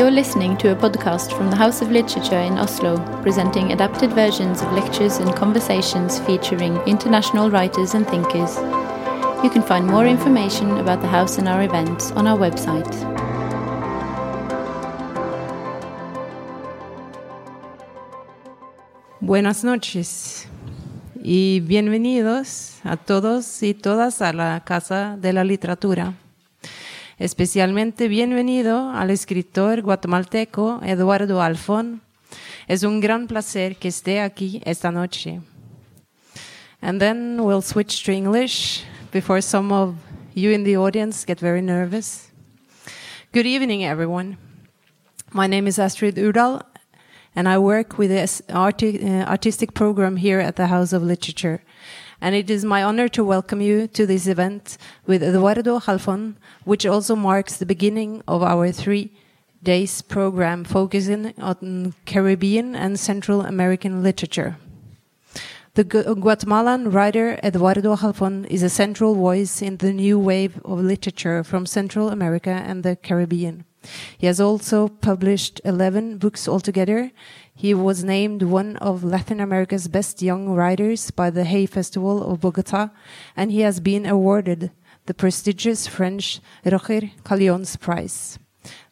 You're listening to a podcast from the House of Literature in Oslo, presenting adapted versions of lectures and conversations featuring international writers and thinkers. You can find more information about the house and our events on our website. Buenas noches y bienvenidos a todos y todas a la Casa de la Literatura. Especialmente bienvenido al escritor guatemalteco Eduardo Halfon. Es un gran placer que esté aquí esta noche. And then we'll switch to English before some of you in the audience get very nervous. Good evening, everyone. My name is Astrid Urdal, and I work with the arti uh, artistic program here at the House of Literature. And it is my honor to welcome you to this event with Eduardo Halfon, which also marks the beginning of our three days program focusing on Caribbean and Central American literature. The Guatemalan writer Eduardo Halfon is a central voice in the new wave of literature from Central America and the Caribbean. He has also published 11 books altogether. He was named one of Latin America's best young writers by the Hay Festival of Bogota, and he has been awarded the prestigious French Roger Caillois Prize.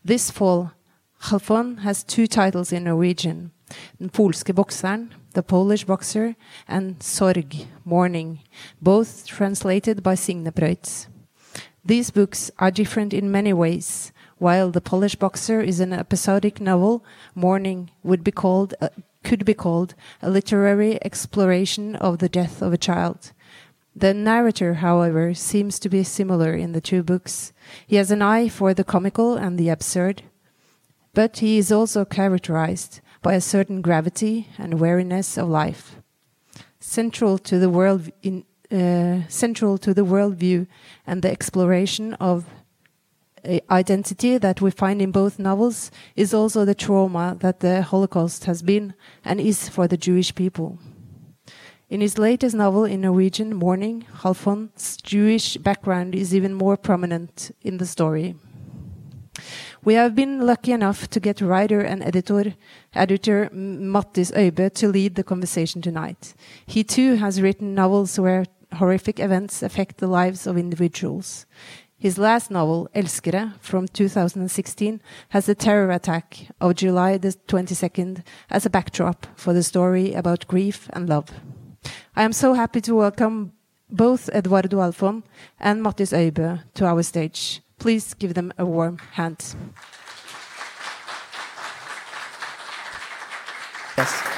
This fall, Halfon has two titles in Norwegian Den polske The Polish Boxer, and Sorg, Mourning, both translated by Signe Prøis. These books are different in many ways. While The Polish Boxer is an episodic novel, Mourning would be called, uh, could be called a literary exploration of the death of a child. The narrator, however, seems to be similar in the two books. He has an eye for the comical and the absurd, but he is also characterized by a certain gravity and wariness of life. Central to the world in, uh, central to the worldview and the exploration of identity that we find in both novels is also the trauma that the Holocaust has been and is for the Jewish people. In his latest novel in Norwegian, Mourning, Halfon's Jewish background is even more prominent in the story. We have been lucky enough to get writer and editor, editor Mattis Øybø to lead the conversation tonight. He too has written novels where horrific events affect the lives of individuals. His last novel, Elskere, from 2016, has the terror attack of July the 22nd as a backdrop for the story about grief and love. I am so happy to welcome both Eduardo Halfon and Mattis Øybø to our stage. Please give them a warm hand. Yes.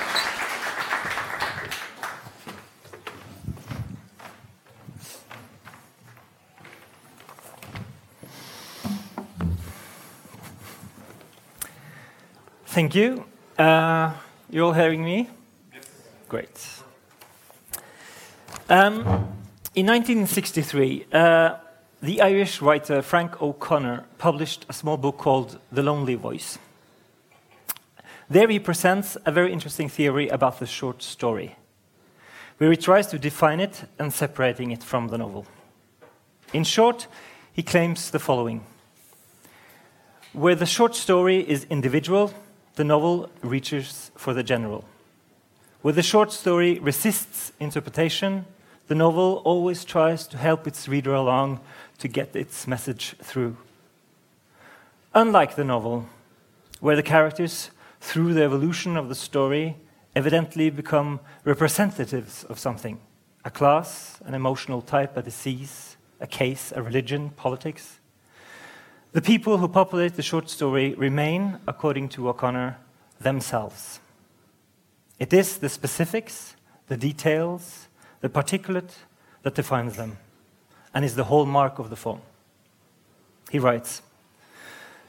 Thank you. Uh, you all hearing me? Yes. Great. Um, in 1963, uh, the Irish writer Frank O'Connor published a small book called The Lonely Voice. There he presents a very interesting theory about the short story, where he tries to define it and separating it from the novel. In short, he claims the following Where the short story is individual, the novel reaches for the general. Where the short story resists interpretation, the novel always tries to help its reader along to get its message through. Unlike the novel, where the characters, through the evolution of the story, evidently become representatives of something a class, an emotional type, a disease, a case, a religion, politics the people who populate the short story remain, according to O'Connor, themselves. It is the specifics, the details, the particulate that defines them, and is the hallmark of the form. He writes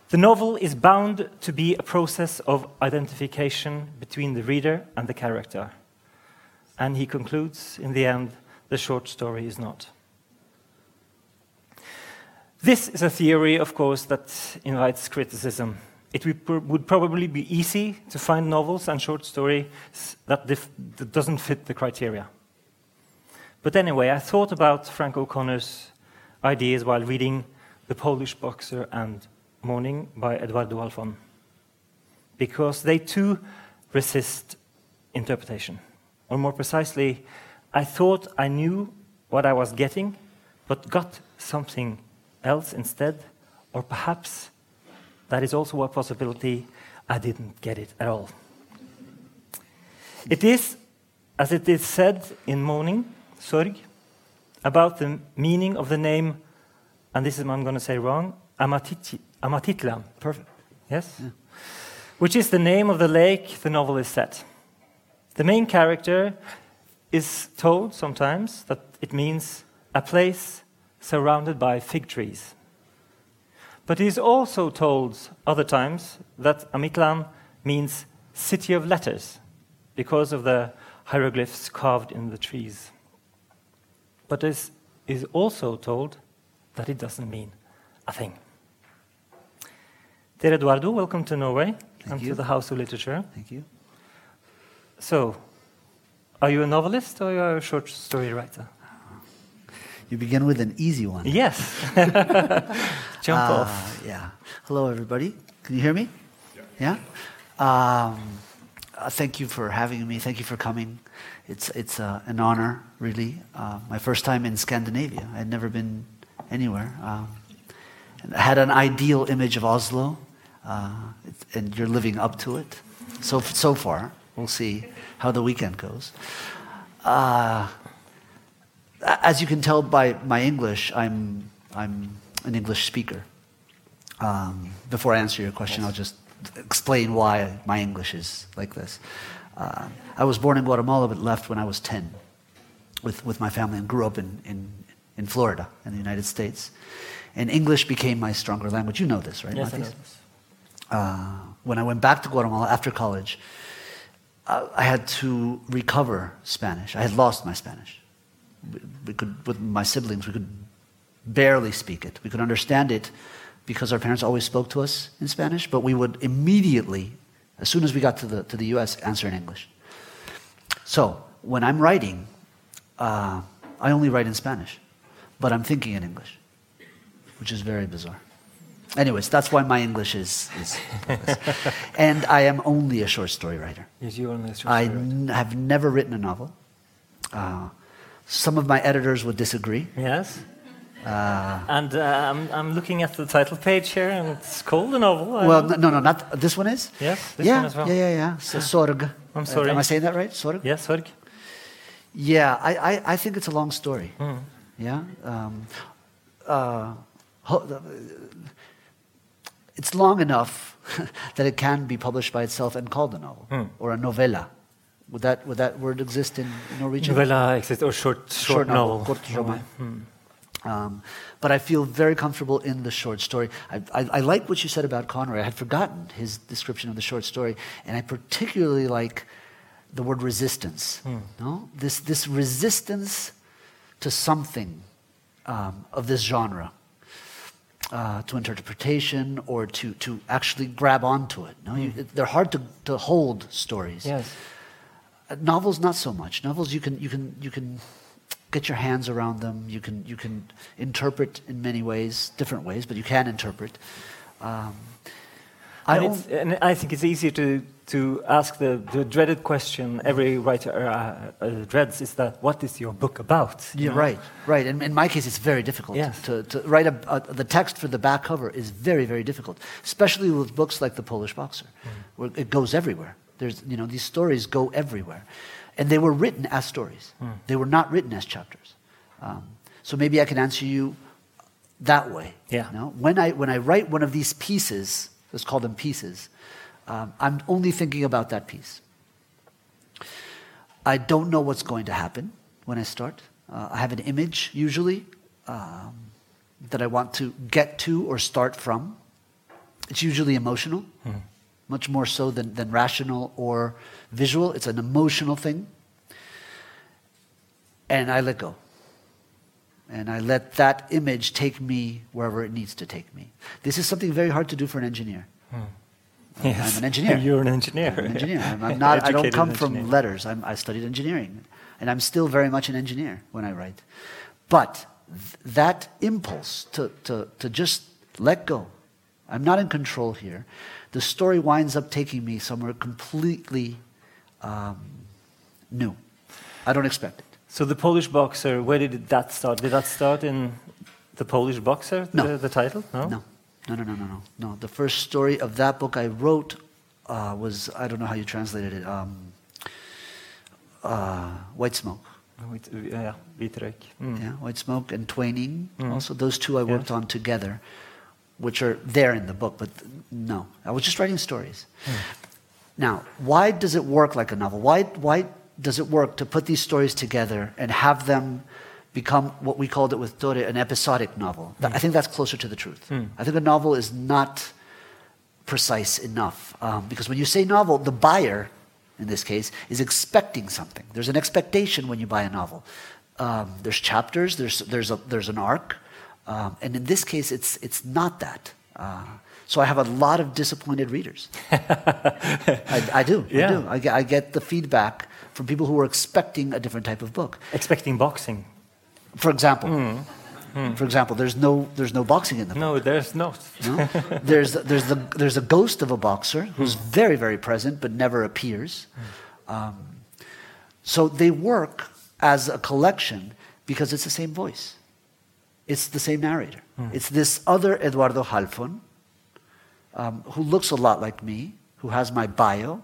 The novel is bound to be a process of identification between the reader and the character. And he concludes, in the end, the short story is not. This is a theory, of course, that invites criticism. It would probably be easy to find novels and short stories that, that doesn't fit the criteria. But anyway, I thought about Frank O'Connor's ideas while reading The Polish Boxer and Mourning by Eduardo Halfon. because they too resist interpretation. Or more precisely, I thought I knew what I was getting, but got something else instead, or perhaps that is also a possibility I didn't get it at all. It is, as it is said in Mourning, Sorg, about the meaning of the name, and this is what I'm going to say wrong, Amatiti, Amatitlan. Perfect. Yes? Yeah. Which is the name of the lake the novel is set. The main character is told sometimes that it means a place surrounded by fig trees. But he is also told other times that Amitlan means city of letters because of the hieroglyphs carved in the trees. But is is also told that it doesn't mean a thing. Dear Eduardo, welcome to Norway Thank and you. to the House of Literature. Thank you. So, are you a novelist or are you a short story writer? You begin with an easy one. Yes. Jump Uh, off. Yeah. Hello, everybody. Can you hear me? Yeah. Um, uh, thank you for having me. Thank you for coming. It's it's uh, an honor, really. Uh, my first time in Scandinavia. I'd never been anywhere. Um, and I had an ideal image of Oslo, uh, and you're living up to it. So so far, we'll see how the weekend goes. Uh, as you can tell by my English, I'm, I'm an English speaker. Um, before I answer your question, I'll just explain why my English is like this. Uh, I was born in Guatemala but left when I was 10 with, with my family and grew up in, in, in Florida in the United States. And English became my stronger language. You know this, right, Yes, I know this. uh, when I went back to Guatemala after college, uh, I had to recover Spanish. I had lost my Spanish. We, could, with my siblings, we could barely speak it. We could understand it because our parents always spoke to us in Spanish, but we would immediately, as soon as we got to the, to the US, answer in English. So when I'm writing, uh, I only write in Spanish, but I'm thinking in English, which is very bizarre. Anyways, that's why my English is. is and I am only a short story writer. Yes, you only a short I story writer. n- have never written a novel. Uh, some of my editors would disagree. Yes. Uh, And uh, I'm, I'm looking at the title page here, and it's called a novel. I well, no, no, not this one is. Yes, this yeah, one as well. yeah, yeah, yeah. So, Sorg. I'm sorry. Am I saying that right? Sorg. Yes, Sorg. Yeah, I, I, I think it's a long story. Mm. Yeah. Um, uh, it's long enough that it can be published by itself and called a novel Mm. or a novella. Would that, would that word exist in Norwegian? Novella exists, or short, short, novel. Kortroman. Mm. Um, but I feel very comfortable in the short story. I, I, I like what you said about Conroy. I had forgotten his description of the short story, and I particularly like the word resistance. No, this this resistance to something um, of this genre, uh, to interpretation or to to actually grab onto it. No, you, they're hard to to hold stories. Yes. Novels not so much novels you can you can you can get your hands around them you can you can interpret in many ways different ways but you can interpret um, I, And, and I think it's easier to, to ask the, the dreaded question every writer uh, uh, dreads is that what is your book about? you you're know? right right in, in my case it's very difficult Yes. to, to write a, a, the text for the back cover is very very difficult especially with books like the polish boxer where it goes everywhere there's you know these stories go everywhere and they were written as stories they were not written as chapters um, so maybe i can answer you that way Yeah. no? when, I, when i write one of these pieces let's call them pieces um, i'm only thinking about that piece I don't know what's going to happen when I start. Uh, I have an image, usually, um, that I want to get to or start from. It's usually emotional, much more so than, than rational or visual. It's an emotional thing. And I let go. And I let that image take me wherever it needs to take me. This is something very hard to do for an engineer. Hmm. Yes. I'm an engineer. You're an engineer. I'm an engineer. I'm, I'm not, I don't come from letters. I'm, I studied engineering. And I'm still very much an engineer when I write. But th- that impulse to, to, to just let go, I'm not in control here. The story winds up taking me somewhere completely um, new. I don't expect it. So the Polish boxer, where did that start? Did that start in the Polish boxer, No. the, the title? No? No, no, no, no, no, no. No, the first story of that book I wrote uh, was I don't know how you translated it. Um, uh, White Smoke. Wait, yeah. Mm. Yeah, White Smoke and Twaining. Mhm. Also, those two I worked Yes. on together, which are there in the book. But no, I was just writing stories. Now, why does it work like a novel? Why, why does it work to put these stories together and have them become what we called it with Tore, an episodic novel? Th- I think that's closer to the truth. I think a novel is not precise enough. Um, because when you say novel, the buyer, in this case, is expecting something. There's an expectation when you buy a novel. Um, there's chapters, there's, there's, a, there's an arc. Um, and in this case, it's, it's not that. Uh, so I have a lot of disappointed readers. I, I do. I do. I get, I get the feedback from people who are expecting a different type of book. Expecting boxing. For example, for example, there's no, there's no boxing in the book. No, there's not. No? there's, there's, the, there's a ghost of a boxer who's very, very present but never appears. Um, so they work as a collection because it's the same voice. It's the same narrator. It's this other Eduardo Halfon um, who looks a lot like me, who has my bio,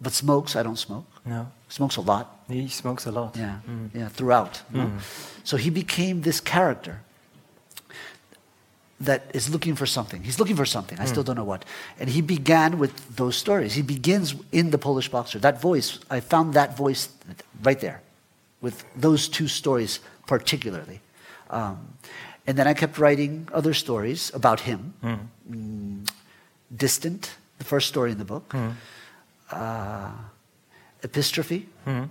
but smokes. I don't smoke. No, Smokes a lot. he smokes a lot. Yeah, mm. yeah, throughout. no? Mm. So he became this character that is looking for something. He's looking for something. I mm. still don't know what. And he began with those stories. He begins in the Polish boxer. That voice, I found that voice right there, with those two stories particularly. Um, and then I kept writing other stories about him. Mm, Distant, the first story in the book. Uh, Epistrophe, Mhm.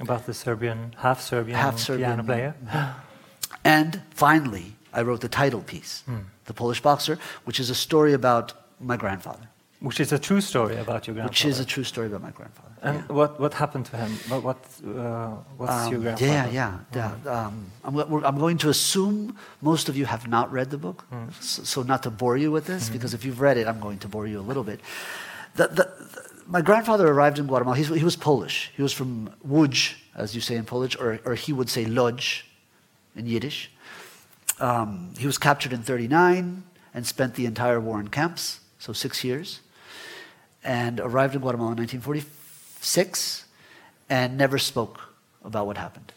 About the Serbian, half Serbian, Half Serbian, piano player. And finally, I wrote the title piece, The Polish Boxer, which is a story about my grandfather, Which is a true story about your grandfather. which is a true story about my grandfather. And what, what happened to him? What, what, uh, what's your Um, grandfather? yeah, yeah, yeah. Um, I'm, I'm going to assume most of you have not read the book, so, so not to bore you with this, because if you've read it, I'm going to bore you a little bit. The, the, the- my grandfather arrived in Guatemala. He's, he was Polish. He was from Łódź, as you say in Polish, or, or he would say Lodz in Yiddish. Um, he was captured in 39 and spent the entire war in camps, so six years, and arrived in Guatemala in 1946 and never spoke about what happened.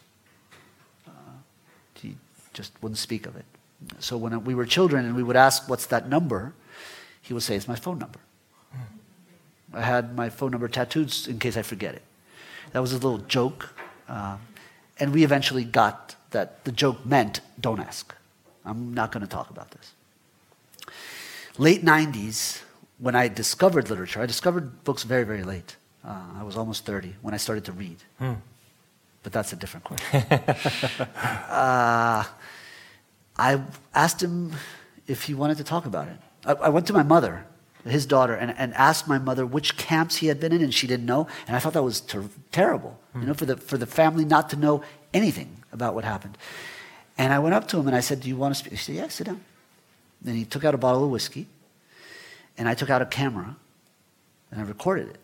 Uh, he just wouldn't speak of it. So when we were children and we would ask, What's that number? he would say, It's my phone number. I had my phone number tattooed in case I forget it. That was a little joke. Um, and we eventually got that the joke meant, Don't ask. I'm not going to talk about this. Late 90s, when I discovered literature, I discovered books very, very late. Uh, I was almost 30 when I started to read. But that's a different question. uh, I asked him if he wanted to talk about it. I, I went to my mother, his daughter, and, and asked my mother which camps he had been in, and she didn't know. And I thought that was ter- terrible, you know, for the, for the family not to know anything about what happened. And I went up to him and I said, Do you want to speak? He said, Yeah, sit down. Then he took out a bottle of whiskey, and I took out a camera, and I recorded it.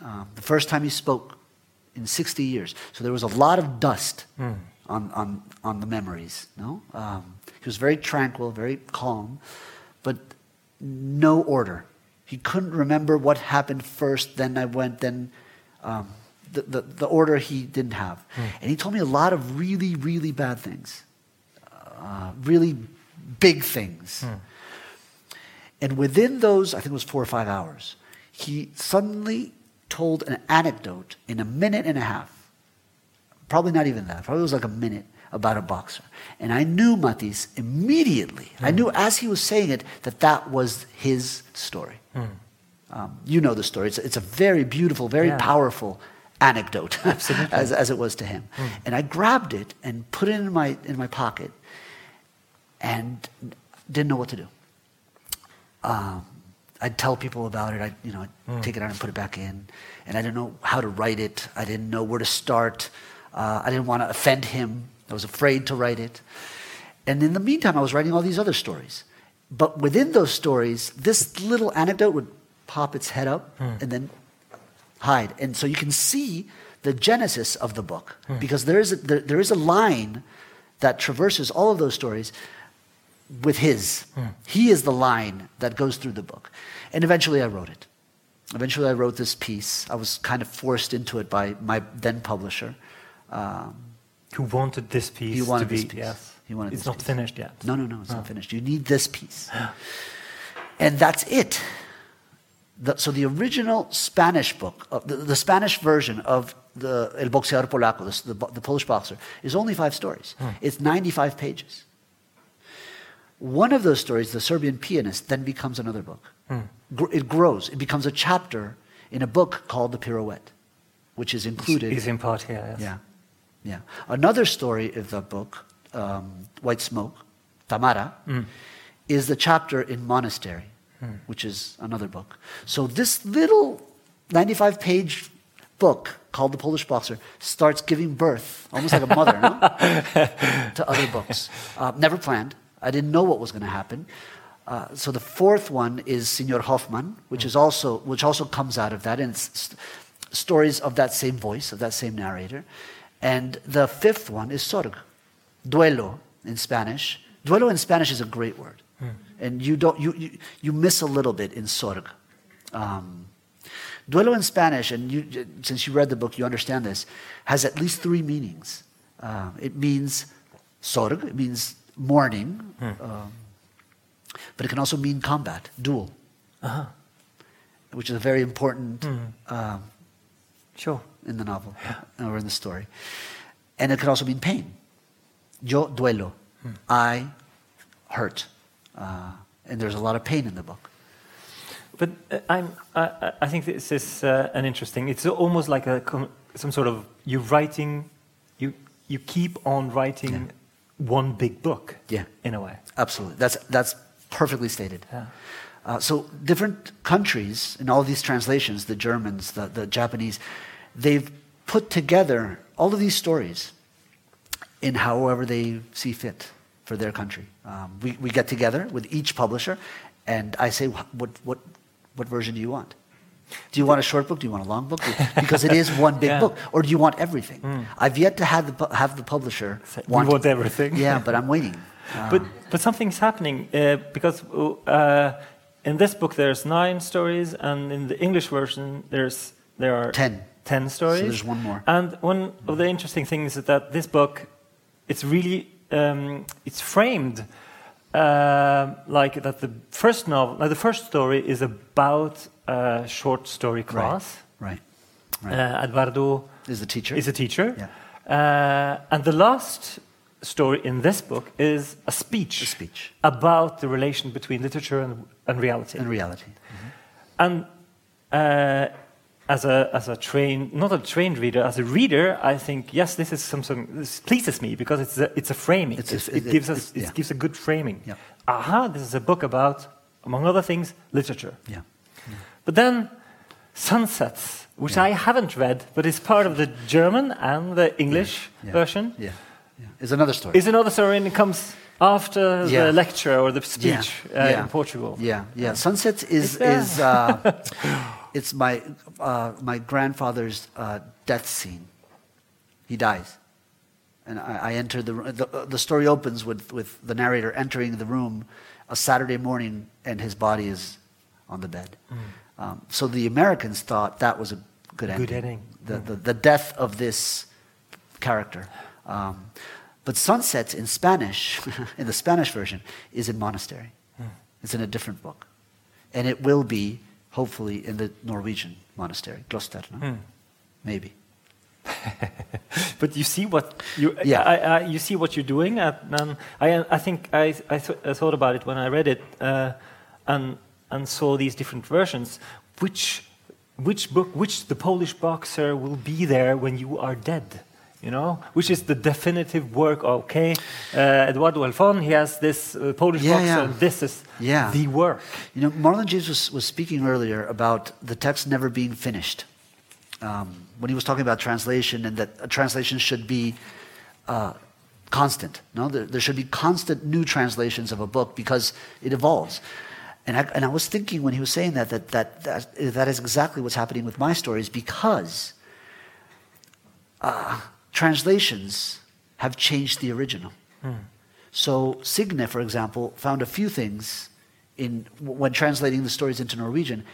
Um, the first time he spoke in 60 years. So there was a lot of dust on, on, on the memories. No? Um, he was very tranquil, very calm, but no order. He couldn't remember what happened first, then I went, then um, the, the, the order he didn't have. And he told me a lot of really, really bad things, uh, really big things. And within those, I think it was four or five hours, he suddenly told an anecdote in a minute and a half. Probably not even that. Probably was like a minute about a boxer. And I knew Mattis immediately. I knew as he was saying it that that was his story. Um, you know the story. It's, it's a very beautiful, very Yeah. powerful anecdote, as, as it was to him. And I grabbed it and put it in my, in my pocket and didn't know what to do. Um, I'd tell people about it. I'd, you know, I'd hmm. take it out and put it back in. And I didn't know how to write it. I didn't know where to start. Uh, I didn't want to offend him. I was afraid to write it. And in the meantime, I was writing all these other stories. but within those stories, this little anecdote would pop its head up hmm. and then hide. And so you can see the genesis of the book hmm. because there is, a, there, there is a line that traverses all of those stories with his. He is the line that goes through the book. And eventually I wrote it. Eventually I wrote this piece. I was kind of forced into it by my then publisher. Um, Who wanted this piece He wanted to be? this piece. Yes. He wanted it's not piece. finished yet. no, no, no, it's not finished. You need this piece. And that's it. The- so the original Spanish book, uh, the, the Spanish version of the El Boxeador Polaco, the, the, the Polish boxer, is only five stories. It's 95 pages. One of those stories, The Serbian Pianist, then becomes another book. Gr- It grows. It becomes a chapter in a book called The Pirouette, which is included. Is in part here. Yes. Yeah, yeah. Another story of the book, um, White Smoke, Tamara, is the chapter in Monastery, which is another book. So this little 95 page book called The Polish Boxer starts giving birth, almost like a mother, no? to other books. Uh, never planned. I didn't know what was going to happen. Uh, so the fourth one is Signor Hoffman, which is also which also comes out of that, and it's st- stories of that same voice of that same narrator. And the fifth one is Sorg, duelo in Spanish. Duelo in Spanish is a great word, and you don't you, you you miss a little bit in Sorg. Um, duelo in Spanish, and you, since you read the book, you understand this, has at least three meanings. Uh, it means sorg, it means mourning, um, but it can also mean combat, duel, Uh-huh. which is a very important um, Sure. in the novel or in the story. And it can also mean pain. Yo duelo. I hurt. Uh, and there's a lot of pain in the book. But uh, I'm, I, I- think this is uh, an interesting. It's almost like a com- some sort of you're writing, you you keep on writing one big book. Yeah. In a way. Absolutely. That's, that's perfectly stated. Yeah. Uh, so different countries in all these translations, the Germans, the, the Japanese, they've put together all of these stories in however they see fit for their country. Um, we, we get together with each publisher, and I say, what, what, what version do you want? Do you want a short book? Do you want a long book? Because it is one big Yeah. book. Or do you want everything? I've yet to have the, pu- have the publisher "We want everything." Yeah, but I'm waiting. Uh, But but something's happening uh, because uh, in this book there's nine stories, and in the English version there's there are Ten. ten stories. So there's one more. And one of the interesting things is that this book, it's really um, it's framed uh, like that. The first novel, like the first story, is about a short story class. Right. Right. Uh, Eduardo is the teacher. is a teacher. Yeah. Uh, and the last story in this book is a speech, A speech. about the relation between literature and, and reality. in reality. And uh, as a as a trained, not a trained reader, as a reader, I think yes, this is something. This pleases me because it's a, it's a framing. It's It's- it- it, gives us it- yeah. gives a good framing. Yeah. Aha, this is a book about, among other things, literature. Yeah. But then Sunsets, which I haven't read, but is part of the German and the English Yeah. version, Yeah. yeah. Is another story. is another story and it comes after Yeah. the lecture or the speech Yeah. uh, Yeah. in Portugal. Yeah, yeah. Sunsets is uh, is uh, it's my uh, my grandfather's uh, death scene. He dies, and I, I enter the, the the story opens with with the narrator entering the room a Saturday morning, and his body is on the bed. Um, so the Americans thought that was a good ending. Good ending. The, the the death of this character. Um, but sunsets in Spanish, in the Spanish version, is in monastery. It's in a different book. And it will be, hopefully, in the Norwegian monastery, Kloster. No? Maybe. But you see what you Yeah. I, I, you see what you're doing, and um, I I think I I, th- I thought about it when I read it, uh, and and saw these different versions. Which which book, which the Polish boxer will be there when you are dead? You know, which is the definitive work? Okay, uh, Eduardo Alfon, he has this uh, Polish Yeah, boxer, yeah. and this is Yeah. the work. You know, Marlon James was, was speaking earlier about the text never being finished. Um, when he was talking about translation and that a translation should be uh, constant. No, there, there should be constant new translations of a book because it evolves. And I, and I was thinking when he was saying that, that, that, that, that is exactly what's happening with my stories because uh, translations have changed the original. So Signe, for example, found a few things in, when translating the stories into Norwegian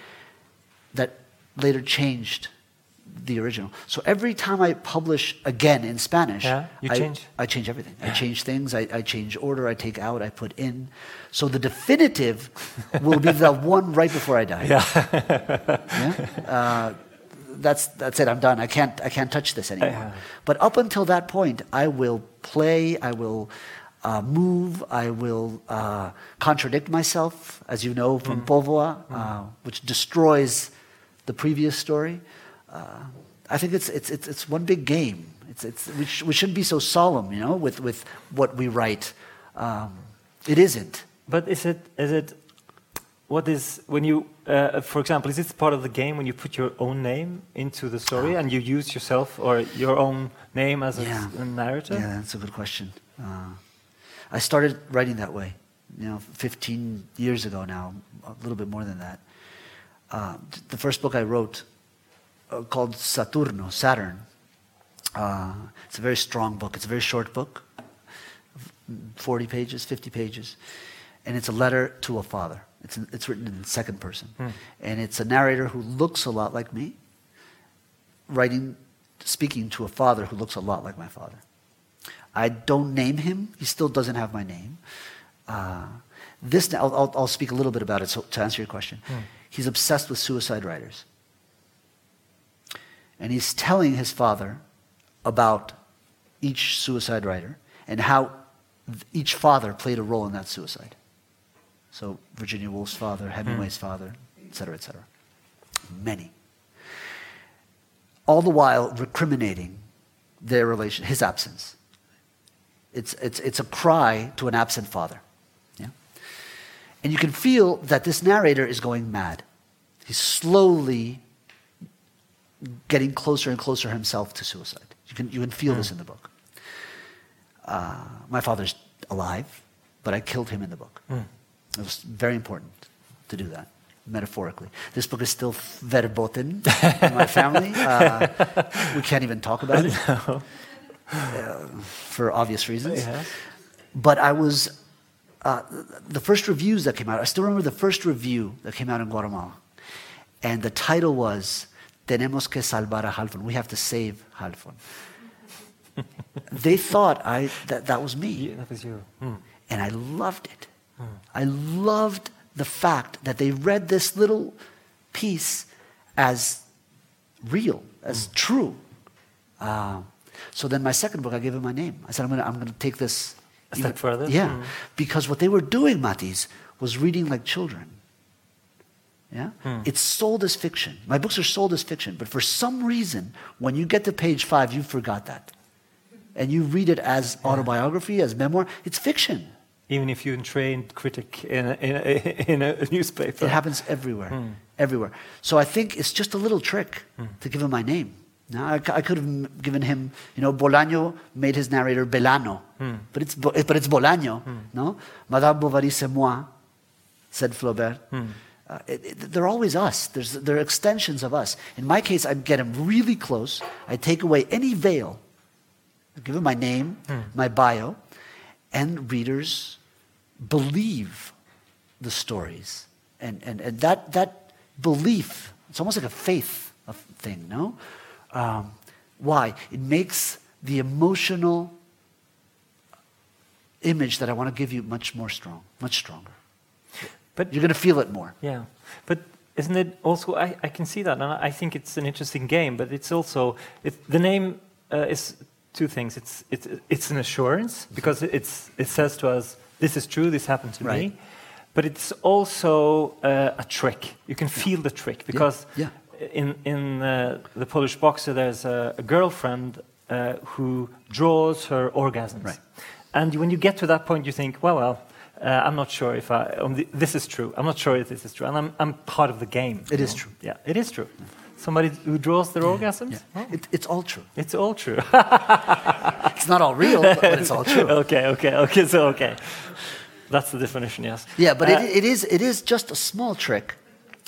that later changed the original. So every time I publish again in Spanish, Yeah, you I, change? I change everything. I change things. I, I change order. I take out. I put in. So the definitive will be the one right before I die. Yeah. Yeah? Uh, that's that's it. I'm done. I can't I can't touch this anymore. Yeah. But up until that point, I will play. I will uh, move. I will uh, contradict myself, as you know from Povoa, uh, which destroys the previous story. Uh, I think it's it's it's it's one big game. It's it's we, sh- we shouldn't be so solemn, you know, with with what we write. Um, it isn't. But is it is it what is when you uh, for example is it part of the game when you put your own name into the story and you use yourself or your own name as a, Yeah. a narrator? Yeah, that's a good question. Uh, I started writing that way, you know, 15 years ago now, a little bit more than that. Uh, the first book I wrote, uh, called Saturno, Saturn, uh, it's a very strong book. It's a very short book, 40 pages, 50 pages, and it's a letter to a father. It's, it's written in second person. And it's a narrator who looks a lot like me, writing, speaking to a father who looks a lot like my father. I don't name him. He still doesn't have my name. Uh, this, I'll, I'll, I'll speak a little bit about it so, to answer your question. He's obsessed with suicide writers. And he's telling his father about each suicide writer and how th- each father played a role in that suicide. So Virginia Woolf's father, Hemingway's hmm. father, et cetera, et cetera. Many. All the while recriminating their relation, his absence. It's, it's, it's a cry to an absent father. Yeah? And you can feel that this narrator is going mad. He's slowly getting closer and closer himself to suicide. You can, you can feel this hmm. in the book. Uh, my father's alive, but I killed him in the book. Hmm. It was very important to do that, metaphorically. This book is still verboten in my family. Uh, we can't even talk about it uh, for obvious reasons. Yeah. But I was, uh, the first reviews that came out, I still remember the first review that came out in Guatemala. And the title was, Tenemos que salvar a Halfon. We have to save Halfon. they thought I, that, that was me. Yeah, that was you. Hmm. And I loved it. I loved the fact that they read this little piece as real, as true. Uh, so then my second book, I gave it my name. I said, I'm going to I'm gonna take this A step further? Yeah. Mm. Because what they were doing, Mattis, was reading like children. Yeah? It's sold as fiction. My books are sold as fiction, but for some reason, when you get to page five, you forgot that. And you read it as autobiography, as memoir, it's fiction. Even if you're a trained critic in a, in a, in a newspaper. It happens everywhere, hmm. everywhere. So I think it's just a little trick hmm. to give him my name. Now I, I could have given him, you know, Bolaño made his narrator Belano, hmm. but it's Bo- eh, but it's Bolaño, no? Madame Bovary c'est moi, said Flaubert. Uh, it, it- they're always us. There's, they're extensions of us. In my case, I get him really close. I take away any veil. I give him my name, my bio, and readers believe the stories. And, and, and that, that belief, it's almost like a faith thing, no? Um, why? It makes the emotional image that I want to give you much more strong, much stronger. But You're going to feel it more. Yeah, but isn't it also? I, I can see that, and I think it's an interesting game. But it's also it, the name uh, is two things. It's it's it's an assurance because it's it says to us, "This is true. This happened to Right. me." But it's also uh, a trick. You can feel the trick because yeah. in in uh, the Polish boxer, there's a, a girlfriend uh, who draws her orgasms. Right. And when you get to that point, you think, well, well, uh, I'm not sure if I, um, th- this is true. I'm not sure if this is true. And I'm, I'm part of the game. It is know? true. Yeah, it is true. Somebody who draws their orgasms? Yeah. Oh, It, it's all true. it's all true. It's not all real, but it's all true. okay, okay, okay. So okay, that's the definition. Yes. Yeah, but Uh, it, it is it is just a small trick.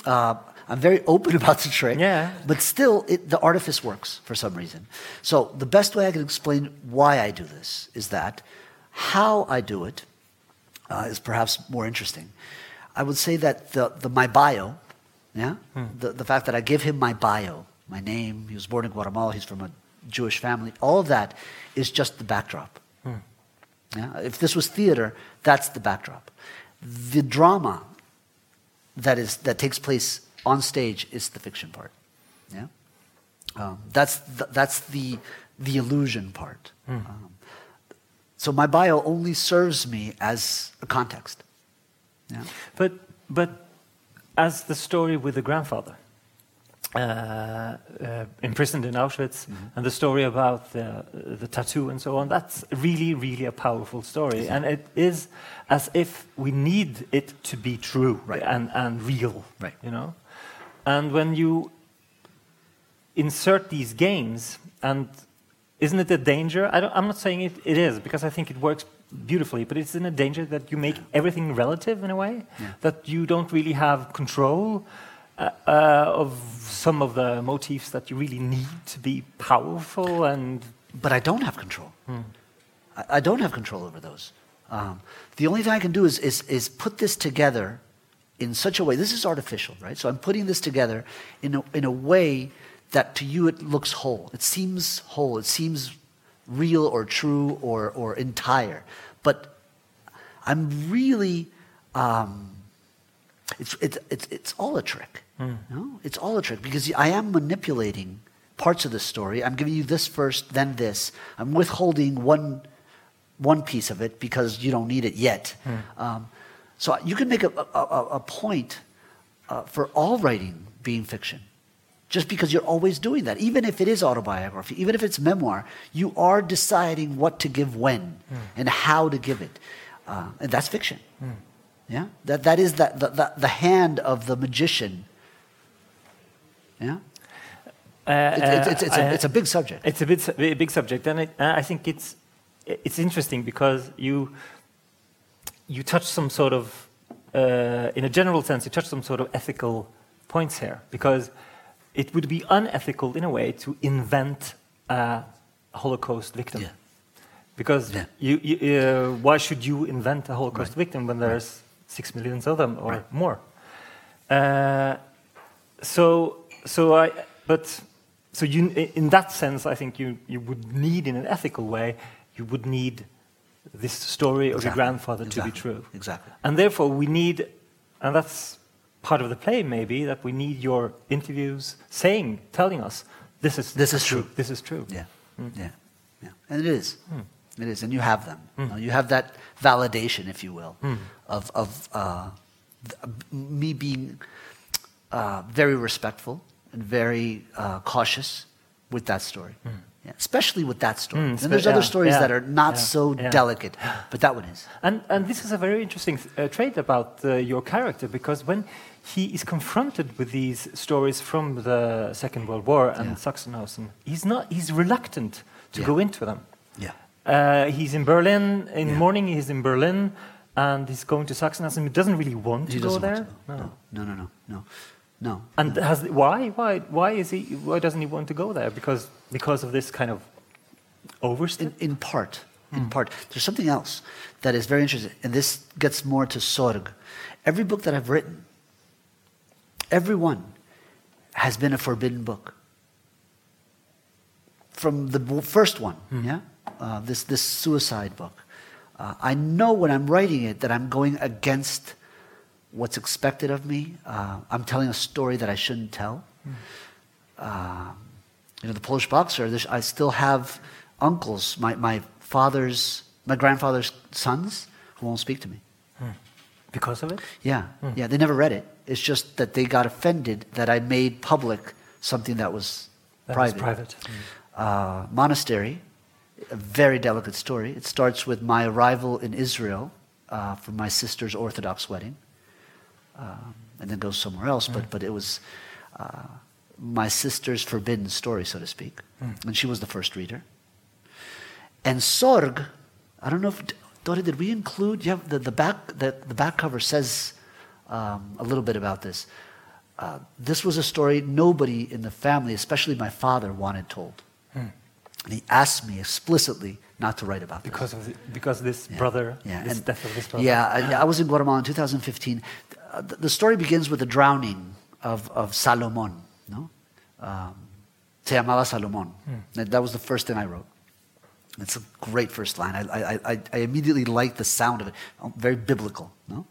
Uh, I'm very open about the trick. Yeah. But still, it, the artifice works for some reason. So the best way I can explain why I do this is that how I do it uh, is perhaps more interesting. I would say that the, the my bio, yeah, the, the fact that I give him my bio, my name, he was born in Guatemala, he's from a Jewish family, all of that is just the backdrop. Yeah? If this was theater, that's the backdrop. The drama that is that takes place on stage is the fiction part. Yeah, um, that's the, that's the the illusion part. Um, so my bio only serves me as a context. Yeah, But but as the story with the grandfather, uh, uh, imprisoned in Auschwitz, and the story about the, the tattoo and so on, that's really really a powerful story, and it is as if we need it to be true Right. and and real, Right. You know, and when you insert these games and isn't it a danger? I don't, i'm not saying it, it is because i think it works beautifully but it's in a danger that you make everything relative in a way Yeah. that you don't really have control uh, uh, of some of the motifs that you really need to be powerful and but I don't have control. I, I don't have control over those. Um, the only thing I can do is, is is put this together in such a way. This is artificial, right? So I'm putting this together in a, in a way that to you it looks whole. It seems whole. It seems real or true or, or entire. But I'm really, um, it's, it's, it's, it's all a trick. you know? It's all a trick because I am manipulating parts of the story. I'm giving you this first, then this. I'm withholding one, one piece of it because you don't need it yet. Um, so you can make a, a, a- a point uh, for all writing being fiction just because you're always doing that. Even if it is autobiography, even if it's memoir, you are deciding what to give when and how to give it. Uh, and that's fiction. Yeah? That, that is that, the, the, the hand of the magician. Yeah? uh, It's, it's, it's, it's, it's a big subject. It's a bit a big subject, and it, uh, I think it's it's interesting because you you touch some sort of, uh, in a general sense, you touch some sort of ethical points here because it would be unethical in a way to invent a Holocaust victim. Yeah. Because Yeah. you, you, uh, why should you invent a Holocaust victim when there's six millions of them or Right. more? Uh, so, so I, but, so you, in that sense, I think you, you would need, in an ethical way, you would need this story of your Exactly. grandfather to be true. Exactly. And therefore, we need, and that's part of the play maybe, that we need your interviews saying, telling us, this is, This is true. This is true. Yeah, Mm. yeah, yeah. And it is. It is. And you have them. Mm. You, know, you have that validation, if you will, of, of uh, me being uh, very respectful and very uh, cautious with that story. Yeah, especially with that story. Mm, and there's other yeah, stories yeah, that are not so delicate, but that one is. And, and this is a very interesting uh, trait about uh, your character because when he is confronted with these stories from the Second World War and Yeah. Sachsenhausen, he's not he's reluctant to Yeah. go into them. Yeah. Uh, he's in Berlin in the Yeah. morning. He's in Berlin, and he's going to Sachsenhausen. He doesn't really want He to go there. to. No, no, no, no, no. no. And has why why why is he why doesn't he want to go there? Because because of this kind of overstep. In, in part, Hmm. in part. There's something else that is very interesting, and this gets more to Sorg. Every book that I've written, every one has been a forbidden book. From the first one, Hmm. yeah, uh, this this suicide book. Uh, I know when I'm writing it that I'm going against what's expected of me. Uh, I'm telling a story that I shouldn't tell. Um, you know, the Polish boxer, I still have uncles, my, my father's, my grandfather's sons, who won't speak to me. Because of it. Yeah, yeah, they never read it. It's just that they got offended that I made public something that was That was private. private. Uh, monastery, a very delicate story. It starts with my arrival in Israel uh, for my sister's Orthodox wedding, um, and then goes somewhere else. But but it was uh, my sister's forbidden story, so to speak. And she was the first reader. And Sorg, I don't know if, Dore, did we include, yeah, the, the, back, the, the back cover says um, a little bit about this. Uh, this was a story nobody in the family, especially my father, wanted told. And he asked me explicitly not to write about this. Because of the, because this Yeah. brother, Yeah, this and- death of this brother. Yeah, I, I was in Guatemala in 2015. Uh, the, the story begins with the drowning of, of Salomon. No? Um, se llamaba Salomon. That, that was the first thing I wrote. It's a great first line. I, I, I, I immediately liked the sound of it. Oh, Very biblical. No?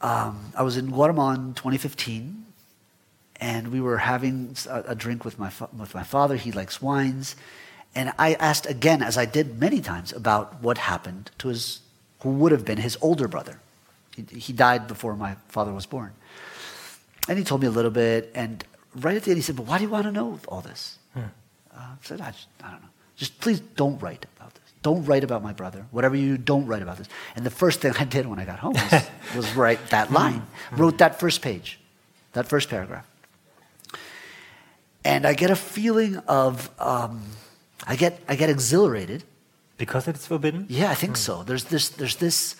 Um, I was in Guatemala in 2015, and we were having a, a drink with my, fa- with my father. He likes wines. And I asked again, as I did many times, about what happened to his, who would have been his older brother. He, he died before my father was born. And he told me a little bit. And right at the end, he said, But why do you want to know all this? Uh, I said, I, I don't know. Just please don't write about this. Don't write about my brother. Whatever you do, don't write about this. And the first thing I did when I got home was, was write that line, wrote that first page, that first paragraph. And I get a feeling of, um, I, get, I get exhilarated. Because it's forbidden? Yeah, I think so. There's this, there's this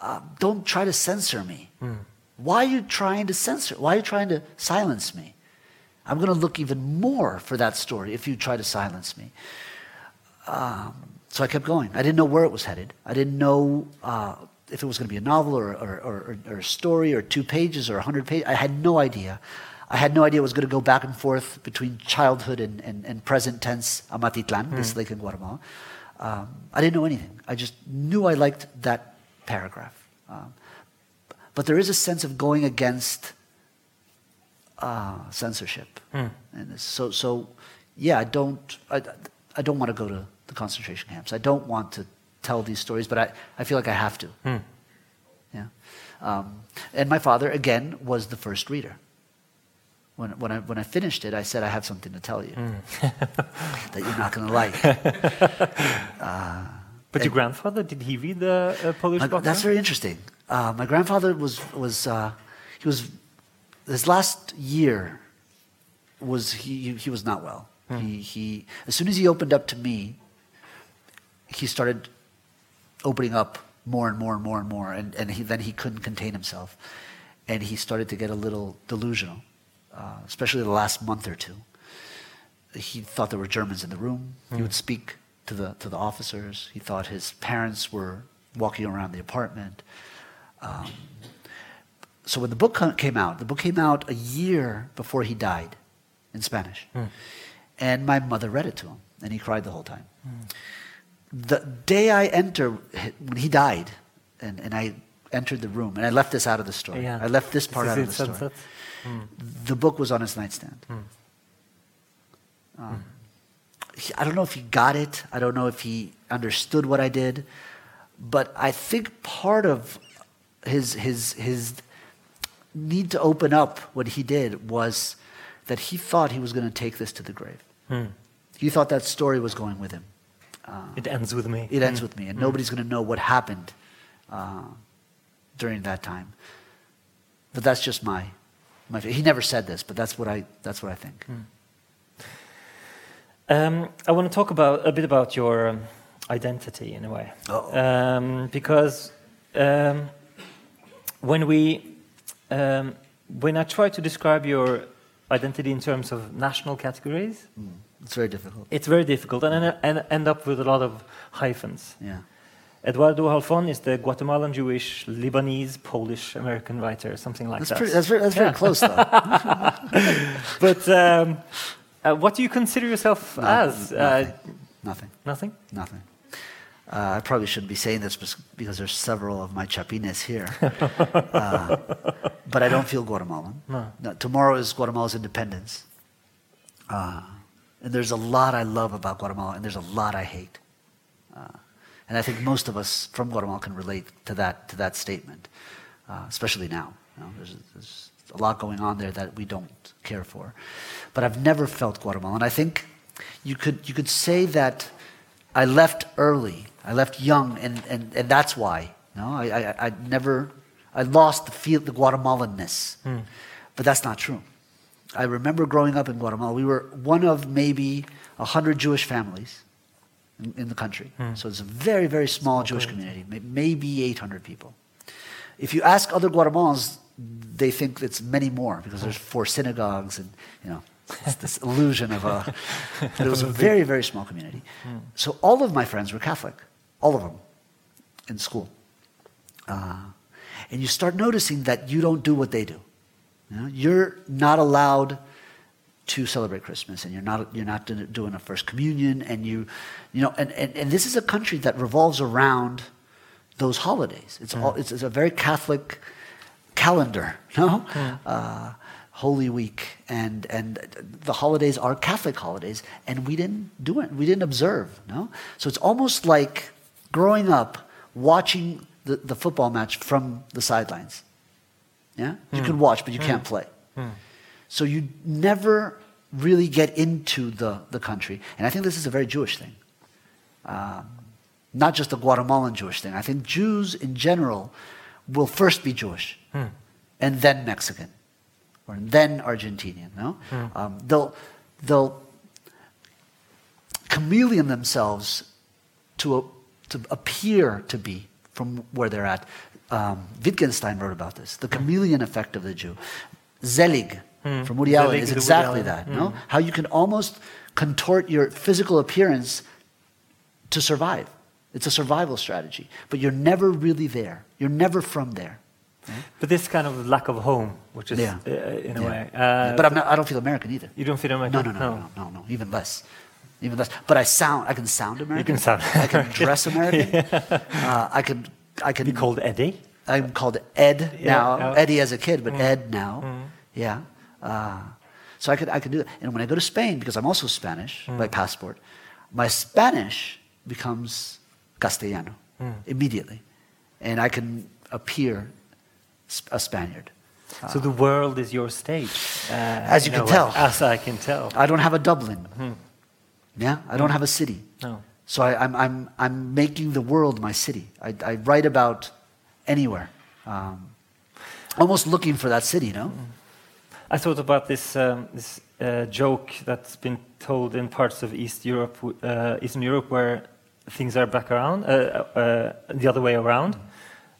uh, don't try to censor me. Why are you trying to censor? Why are you trying to silence me? I'm going to look even more for that story if you try to silence me. Um, so I kept going. I didn't know where it was headed. I didn't know uh, if it was going to be a novel or, or, or, or a story or two pages or hundred pages. I had no idea. I had no idea it was going to go back and forth between childhood and, and, and present tense Amatitlan, this lake in Guatemala. Um, I didn't know anything. I just knew I liked that paragraph. Um, but there is a sense of going against uh, censorship. And it's- so, so, yeah, I don't, I, I don't want to go to the concentration camps. I don't want to tell these stories, but I, I feel like I have to. Yeah. Um, and my father, again, was the first reader. When, when, I, when I finished it, I said, I have something to tell you that you're not going to like. But your grandfather, did he read the uh, Polish My- book? that's very interesting. Uh, my grandfather was was uh, he was his last year was he he was not well. He he as soon as he opened up to me, he started opening up more and more and more and more, and and he, then he couldn't contain himself, and he started to get a little delusional, uh, especially the last month or two. He thought there were Germans in the room. He would speak to the to the officers. He thought his parents were walking around the apartment. Um, so when the book came out, the book came out a year before he died, in Spanish, and my mother read it to him, and he cried the whole time. The day I enter, when he died, and, and I entered the room, and I left this out of the story. Yeah. I left this part This out of the it, story. sunset. The book was on his nightstand. Um, he- I don't know if he got it. I don't know if he understood what I did, but I think part of his his his need to open up what he did was that he thought he was going to take this to the grave. He thought that story was going with him. It ends with me. It ends with me, and nobody's going to know what happened uh, during that time. But that's just my, my. He never said this, but that's what I. That's what I think. Um, I want to talk about a bit about your um, identity in a way, um, because um, when we um, when I try to describe your identity in terms of national categories, It's very difficult. it's very difficult, and I and end up with a lot of hyphens. Yeah. Eduardo Halfon is the Guatemalan Jewish, Lebanese, Polish American writer, something like That's that. pretty. That's very. That's very close, though. but um, uh, what do you consider yourself No, as? Uh, nothing. nothing. nothing. Uh, I probably shouldn't be saying this because there's several of my chapines here. uh, but I don't feel Guatemalan. No. tomorrow is Guatemala's independence. Uh, and there's a lot I love about Guatemala, and there's a lot I hate. Uh, and I think most of us from Guatemala can relate to that, to that statement, uh, especially now. You know, there's, there's a lot going on there that we don't care for. But I've never felt Guatemala. And I think you could, you could say that I left early. I left young, and, and, and that's why. No, I, I, I never, I lost the feel, the Guatemalanness. Hmm. But that's not true. I remember growing up in Guatemala, we were one of maybe 100 Jewish families in, in the country. Hmm. So it's a very, very small Jewish community, maybe 800 people. If you ask other Guatemalans, they think it's many more because there's four synagogues and, you know, it's this illusion of a. But it was a very, very small community. Hmm. So all of my friends were Catholic, all of them, in school. Uh, and you start noticing that you don't do what they do. You know, you're not allowed to celebrate Christmas, and you're not you're not doing- doing a first communion, and you, you know, and, and, and this is a country that revolves around those holidays. It's all it's, it's a very Catholic calendar, no? Uh, Holy Week and and the holidays are Catholic holidays, and we didn't do it. We didn't observe, no. So it's almost like growing up watching the, the football match from the sidelines. Yeah, you can hmm. watch, but you hmm. can't play. Hmm. So you never really get into the, the country. And I think this is a very Jewish thing. Um, not just a Guatemalan Jewish thing. I think Jews in general will first be Jewish and then Mexican or then Argentinian. No? Um, they'll, they'll chameleon themselves to, a, to appear to be from where they're at. Um, Wittgenstein wrote about this, the chameleon effect of the Jew. Zelig from Woody Allen is exactly that. No, how you can almost contort your physical appearance to survive. It's a survival strategy, but you're never really there. You're never from there. But this kind of lack of home, which is Yeah. uh, in a way. Uh, but I'm not, I don't feel American either. you don't feel like No, no, no, no, no, no, no, even less. Even less. But I sound, I can sound American. You can sound I can dress American. uh, I can, I can Be called Eddie. I'm called Ed Yeah, now. yeah. Eddie as a kid, but Ed now. Yeah. Uh, so I could, I could do that. And when I go to Spain, because I'm also Spanish by passport, my Spanish becomes Castellano immediately. And I can appear a Spaniard. So the world is your stage. Uh, As you in can tell. As I can tell. I don't have a Dublin. Yeah, I don't have a city. No. So I, I'm, I'm, I'm making the world my city. I, I write about anywhere. Um, almost looking for that city, you know? I thought about this, um, this uh, joke that's been told in parts of East Europe, uh, Eastern Europe, where things are back around, uh, uh, the other way around.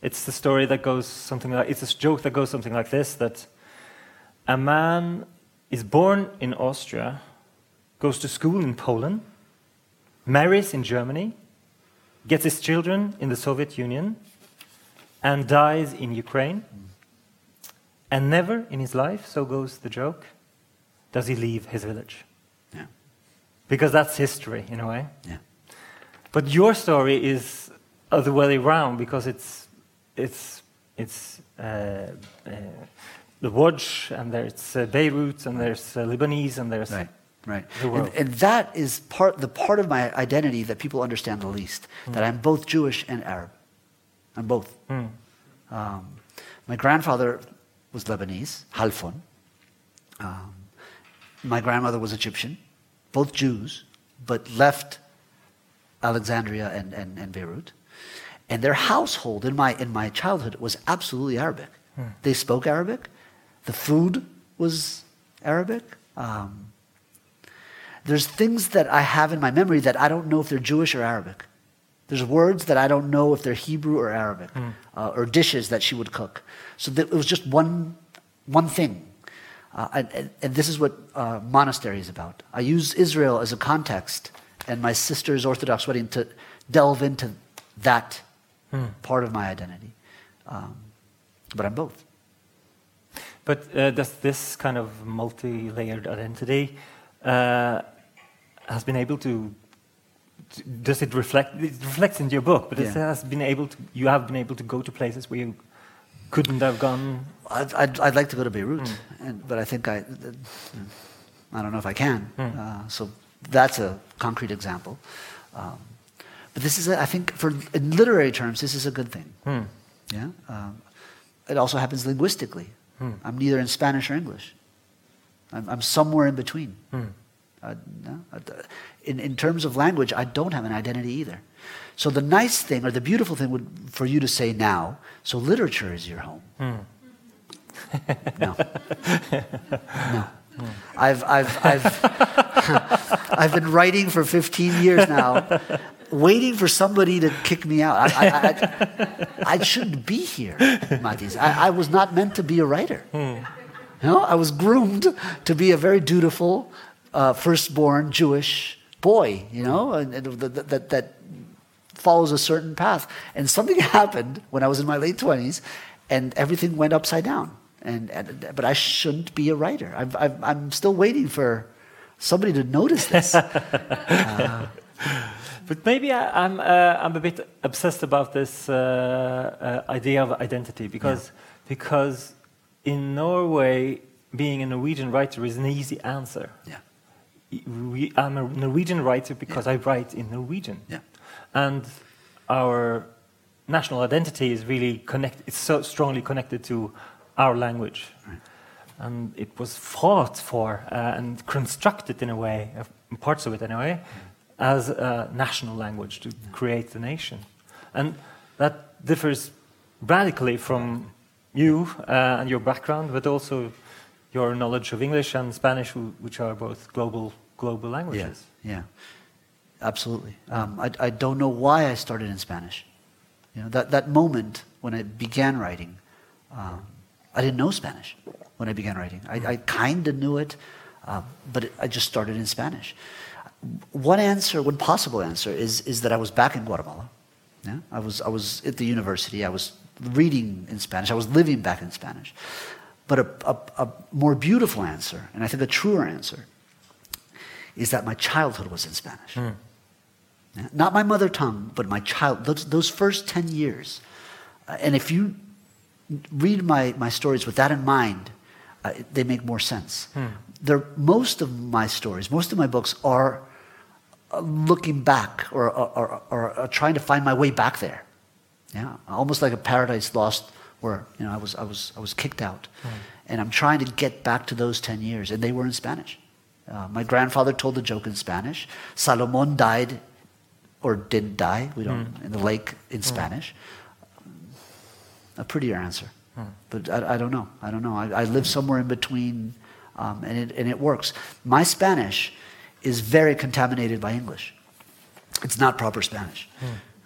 It's the story that goes something like, it's a joke that goes something like this, that a man is born in Austria, goes to school in Poland, marries in Germany, gets his children in the Soviet Union, and dies in Ukraine. And never in his life, so goes the joke, does he leave his village. Yeah. Because that's history, in a way. Yeah. But your story is other way around because it's, it's, it's uh, uh, the Łódź, and there's uh, Beirut, and there's uh, Lebanese, and there's. Right, right. And, and that is part, the part of my identity that people understand the least, that I'm both Jewish and Arab. I'm both. Hmm. Um, my grandfather was Lebanese, Halfon. Um, my grandmother was Egyptian, both Jews, but left Alexandria and, and, and Beirut. And their household in my, in my childhood was absolutely Arabic. They spoke Arabic. The food was Arabic. Um, there's things that I have in my memory that I don't know if they're Jewish or Arabic. There's words that I don't know if they're Hebrew or Arabic, uh, or dishes that she would cook. So that it was just one, one thing. Uh, and, and, this is what uh, monastery is about. I use Israel as a context and my sister's Orthodox wedding to delve into that part of my identity. Um, but I'm both. But uh, does this kind of multi layered identity uh, has been able to. to- Does it reflect? It reflects in your book, but it has been able to. You have been able to go to places where you couldn't have gone. I'd, I'd, I'd like to go to Beirut, and, but I think I, I don't know if I can. Uh, so that's a concrete example. Um, but this is, a, I think, for in literary terms, this is a good thing. Yeah. Um, it also happens linguistically. I'm neither in Spanish or English. I'm, I'm somewhere in between. Uh, no, uh, in, in terms of language, I don't have an identity either. So the nice thing, or the beautiful thing, would for you to say now. So literature is your home. No. no. I've, I've, I've, I've been writing for 15 years now, waiting for somebody to kick me out. I, I, I, I shouldn't be here, Mattis. I, I was not meant to be a writer. You know, I was groomed to be a very dutiful, uh, firstborn Jewish boy, you know, that, that, that follows a certain path. And something happened when I was in my late 20s, and everything went upside down. And, and but I shouldn't be a writer. I've, I've, I'm still waiting for somebody to notice this. Uh, But maybe I, I'm, uh, I'm a bit obsessed about this uh, uh, idea of identity because, because in Norway, being a Norwegian writer is an easy answer. yeah, We, I'm a Norwegian writer because I write in Norwegian. yeah, And our national identity is really connected, it's so strongly connected to our language. And it was fought for uh, and constructed in a way, uh, parts of it anyway, as a national language to create the nation. And that differs radically from you uh, and your background, but also your knowledge of English and Spanish, which are both global, global yeah, languages. yeah. Absolutely. Um, I, I don't know why I started in Spanish. You know, that, that moment when I began writing, um, I didn't know Spanish when I began writing. I, I kind of knew it, uh, but it, I just started in Spanish. One answer, one possible answer, is, is that I was back in Guatemala. Yeah? I, was, I was at the university. I was reading in Spanish. I was living back in Spanish. But a, a, a more beautiful answer, and I think a truer answer, is that my childhood was in Spanish. Yeah, Not my mother tongue, but my child, those, those first 10 years. Uh, and if you read my, my stories with that in mind, uh, they make more sense. They're, most of my stories, most of my books are uh, looking back or, or, or, or trying to find my way back there. Yeah, almost like a paradise lost where you know I was, I was, I was kicked out. And I'm trying to get back to those 10 years, and they were in Spanish. Uh, my grandfather told the joke in Spanish. Salomon died, or didn't die, we don't, in the lake in Spanish. A prettier answer. But I, I don't know. I don't know. I, I live somewhere in between, um, and, it, and it works. My Spanish is very contaminated by English. It's not proper Spanish.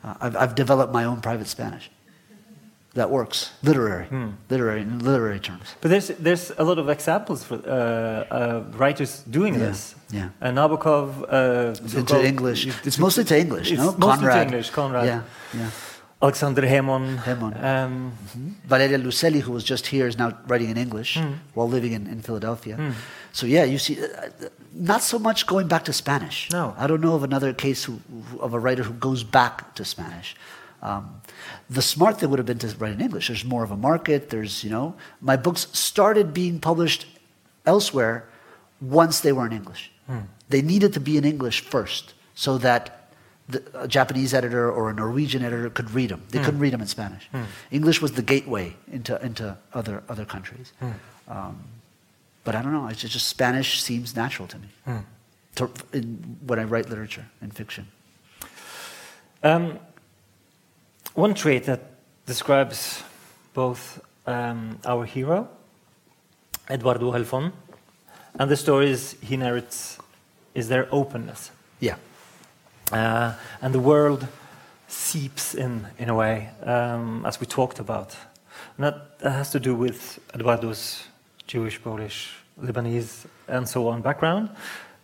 Uh, I've, I've developed my own private Spanish. That works. Literary. Literary, in literary terms. But there's there's a lot of examples for uh, uh, writers doing Yeah, this. yeah. Uh, Nabokov. Uh, Into English. it- It's mostly to English, It's no? mostly Conrad. to English. Conrad. Yeah, yeah. Alexander Hemon. Hemon. Um, Valeria Luiselli, who was just here, is now writing in English while living in, in Philadelphia. So, yeah, you see, uh, uh, not so much going back to Spanish. No. I don't know of another case who, of a writer who goes back to Spanish. Um, the smart thing would have been to write in English. There's more of a market. There's, you know, my books started being published elsewhere once they were in English. They needed to be in English first so that the, a Japanese editor or a Norwegian editor could read them. They couldn't read them in Spanish. English was the gateway into, into other, other countries. Um, but I don't know. It's just, just Spanish seems natural to me to, in, when I write literature and fiction. um, one trait that describes both um, our hero, Eduardo Halfon, and the stories he narrates is their openness. Yeah. Uh, and the world seeps in, in a way, um, as we talked about. And that has to do with Eduardo's Jewish, Polish, Lebanese, and so on background,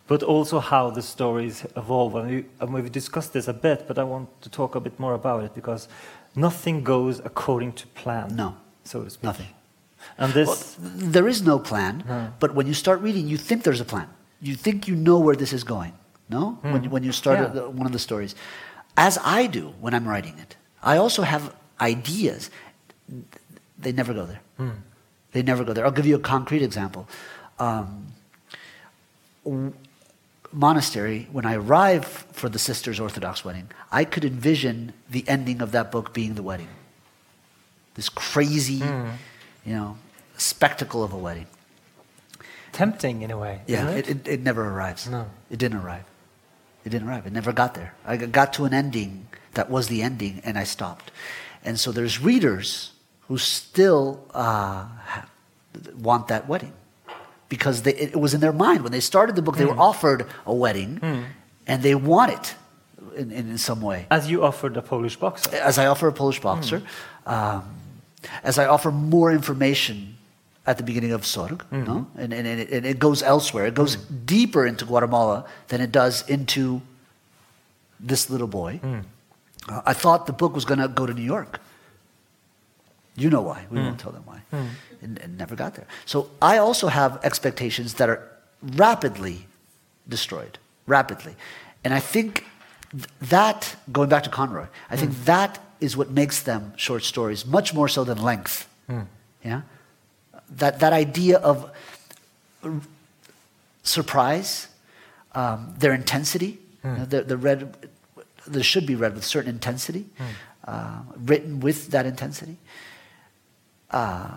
but also how the stories evolve. And, we, and we've discussed this a bit, but I want to talk a bit more about it because nothing goes according to plan. No. so to speak. Nothing. And this, Well, there is no plan, No. but when you start reading, you think there's a plan. You think you know where this is going. No? When, when you start. Yeah. a- one of the stories. As I do when I'm writing it, I also have ideas. They never go there. Hmm. They never go there. I'll give you a concrete example. Um, monastery, when I arrive for the sister's Orthodox wedding, I could envision the ending of that book being the wedding. This crazy, you know, spectacle of a wedding. tempting in a way. Yeah, it, it? it, it never arrives. No. It didn't arrive. It didn't arrive. It never got there. I got to an ending that was the ending, and I stopped. And so there's readers who still uh, want that wedding. because they, it was in their mind. When they started the book, they were offered a wedding and they want it in, in, in some way. As you offered the Polish boxer. As I offer a Polish boxer, um, as I offer more information at the beginning of Sorg, no? and, and, and, it, and it goes elsewhere. It goes deeper into Guatemala than it does into this little boy. Uh, I thought the book was going to go to New York. You know why. We won't hmm. tell them why. Hmm. And, and never got there. So I also have expectations that are rapidly destroyed. Rapidly. And I think th- that, going back to Conroy, I think hmm. that is what makes them short stories, much more so than length. Yeah? That, that idea of surprise, um, their intensity, you know, the, the read, they should be read with certain intensity, uh, written with that intensity. Uh,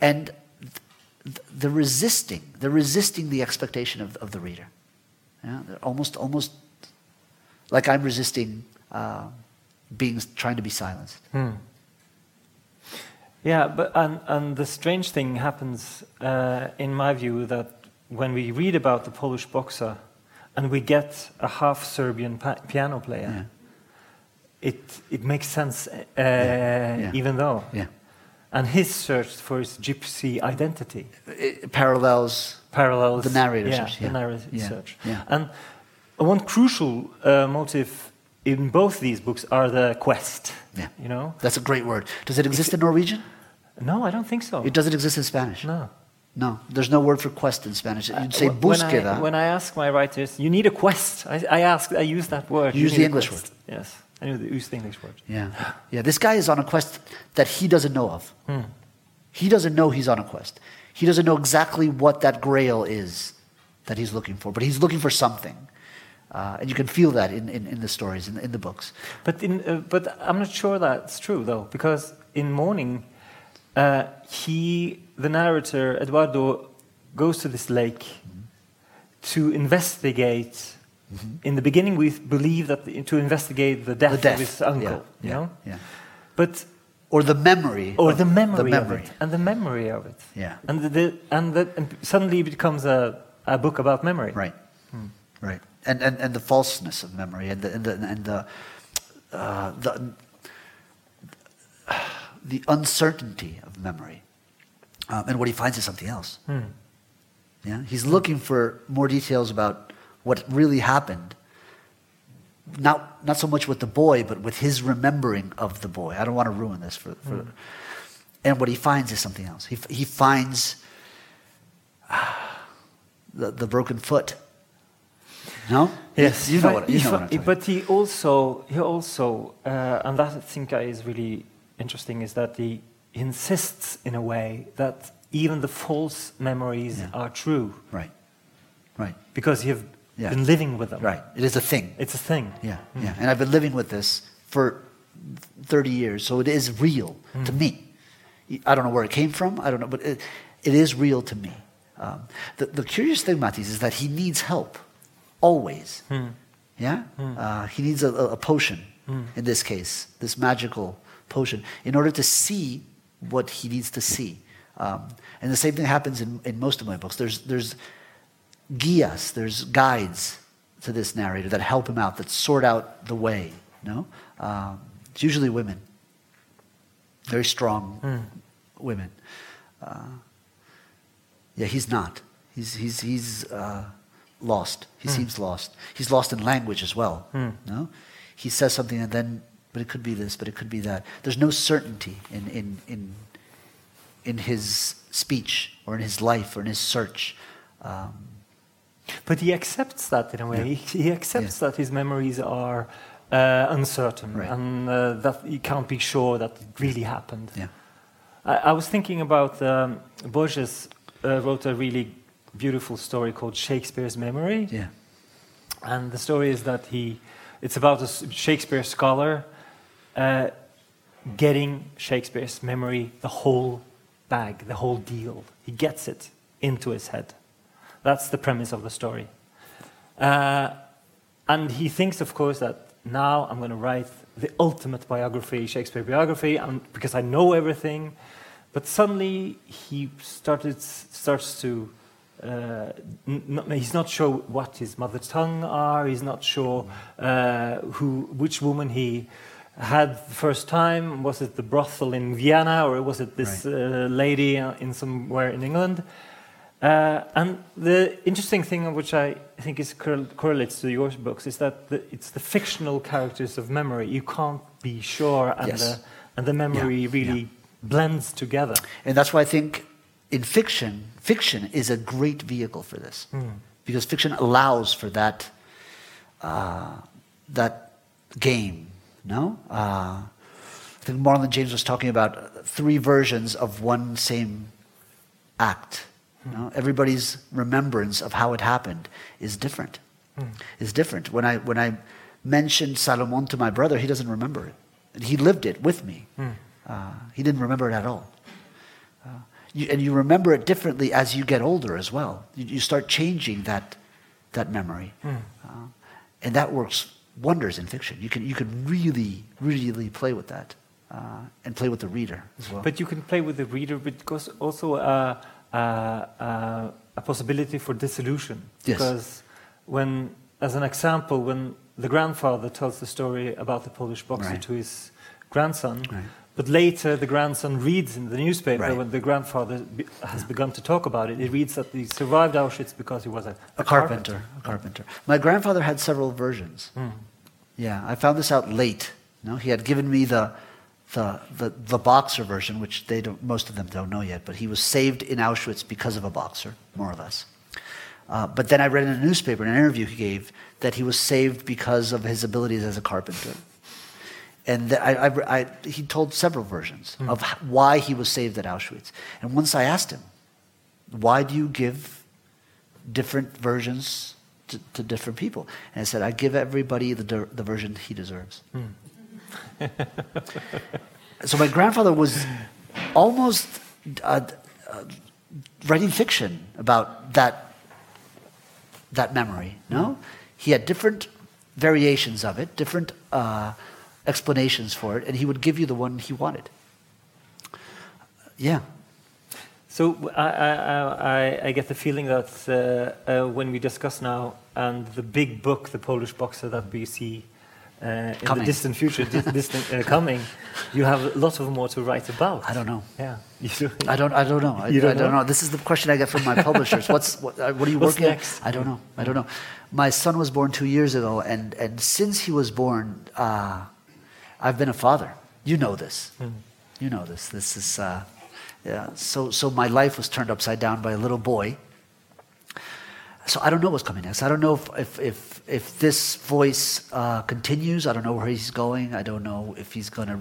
and th- the resisting, the resisting the expectation of, of the reader. Yeah? They're almost, almost like I'm resisting uh, being, trying to be silenced. Yeah, but and, and the strange thing happens, uh, in my view, that when we read about the Polish boxer and we get a half Serbian pa- piano player, Yeah. it it makes sense, uh, yeah. even though. Yeah. And his search for his gypsy identity It parallels parallels The narrator's yeah, search, the yeah. narrator's Yeah, search. yeah. And one crucial uh, motive in both these books are the quest. Yeah. You know? That's a great word. Does it exist in Norwegian? No, I don't think so. It doesn't exist in Spanish. no. No, there's no word for quest in Spanish. You'd say Wh- when I, búsqueda. when I ask my writers, you need a quest. I, I ask, I use that word. You use the English quest. Yes, I use the- English word. Yeah. Yeah, this guy is on a quest that he doesn't know of. Hmm. He doesn't know he's on a quest. He doesn't know exactly what that grail is that he's looking for, but he's looking for something. Uh, and you can feel that in, in, in the stories, in, in the books. But, in, uh, but I'm not sure that's true, though, because in Mourning, uh, he, the narrator, Eduardo, goes to this lake to investigate. In the beginning, we believe that the, to investigate the death, The death. of his uncle, Yeah, you yeah, know? yeah. But Or the memory. or the memory, the memory. of it, and the memory of it. Yeah. And, the, and, the, and suddenly it becomes a, a book about memory. Right. Right. And, and, and the falseness of memory and the, and the, and the, uh, the, the uncertainty of memory. Um, and what he finds is something else. Yeah? He's looking for more details about what really happened. Not, not so much with the boy, but with his remembering of the boy. I don't want to ruin this for. for And what he finds is something else. He, he finds ah, the, the broken foot. No? Yes, You know but what, you he know what I'm But he also, he also, uh, and that I think is really interesting, is that he insists in a way that even the false memories Yeah. are true Right. Right. because you've Yeah. been living with them. Right. It is a thing. It's a thing. Yeah. Yeah. And I've been living with this for 30 years, so it is real to me. I don't know where it came from. I don't know, but it, it is real to me. Um, the, the curious thing, Mattis, is that he needs help always. Yeah? Uh, he needs a, a, a potion, in this case, this magical potion, in order to see what he needs to see. Um, and the same thing happens in, in most of my books. There's, there's guias, there's guides to this narrator that help him out, that sort out the way. No, um, it's usually women, very strong women. Uh, yeah, he's not. He's he's he's uh, lost. He seems lost. He's lost in language as well. No, he says something and then, but it could be this, but it could be that. There's no certainty in in in in his speech or in his life or in his search. Um, But he accepts that in a way. Yeah. He, he accepts that his memories are uh, uncertain Right. and uh, that he can't be sure that it really happened. yeah. I, I was thinking about um, Borges uh, wrote a really beautiful story called Shakespeare's Memory. Yeah. And the story is that he, it's about a Shakespeare scholar uh, getting Shakespeare's memory, the whole bag, the whole deal. He gets it into his head. That's the premise of the story. Uh, and he thinks, of course, that now I'm going to write the ultimate biography, Shakespeare biography, and because I know everything. But suddenly he started, starts to uh, not, he's not sure what his mother tongue are. He's not sure uh, who, which woman he had the first time. Was it the brothel in Vienna or was it this Right. uh, lady uh, in somewhere in England? Uh, and the interesting thing, which I think is correl- correlates to your books, is that the, it's the fictional characters of memory. You can't be sure, and Yes. the and the memory Yeah, really blends together. And that's why I think in fiction, fiction is a great vehicle for this. Because fiction allows for that, uh, that game, no? Uh, I think Marlon James was talking about three versions of one same act. You know? Everybody's remembrance of how it happened is different. Is different. When I, when I mentioned Salomon to my brother, he doesn't remember it. He lived it with me. Uh, he didn't remember it at all. Uh, you, and you remember it differently as you get older as well. You, you start changing that, that memory. Uh, and that works wonders in fiction. You can, you can really, really play with that uh, and play with the reader as well. But you can play with the reader, but because also uh, uh, a possibility for dissolution. Yes. Because when, as an example, when the grandfather tells the story about the Polish boxer Right. to his grandson, Right. but later the grandson reads in the newspaper Right. when the grandfather be, has begun to talk about it, he reads that he survived Auschwitz because he was a, a carpenter. A carpenter. My grandfather had several versions. Yeah, I found this out late. No, he had given me the, the, the, the boxer version, which they don't, most of them don't know yet, but he was saved in Auschwitz because of a boxer, more or less. Uh, but then I read in a newspaper, in an interview he gave, that he was saved because of his abilities as a carpenter. And I, I, I, he told several versions of why he was saved at Auschwitz. And once I asked him, why do you give different versions to, to different people? And I said, I give everybody the, the version he deserves. so my grandfather was almost uh, uh, writing fiction about that, that memory, no? He had different variations of it, different uh, explanations for it, and he would give you the one he wanted. Yeah. So I, I, I, I get the feeling that uh, uh, when we discuss now and the big book, the Polish boxer that we see uh, in the distant future, di- distant uh, coming, you have a lot of more to write about. I don't know. Yeah, you do. I don't. I don't know. I, You don't I don't know? know? This is the question I get from my publishers. What's what? uh, What are you What's working? on? next? I don't know. I don't know. My son was born two years ago, and and since he was born, uh, I've been a father. You know this. Hmm. You know this. This is. Uh, yeah. So so my life was turned upside down by a little boy. So I don't know what's coming next. I don't know if if if, if this voice uh, continues. I don't know where he's going. I don't know if he's going to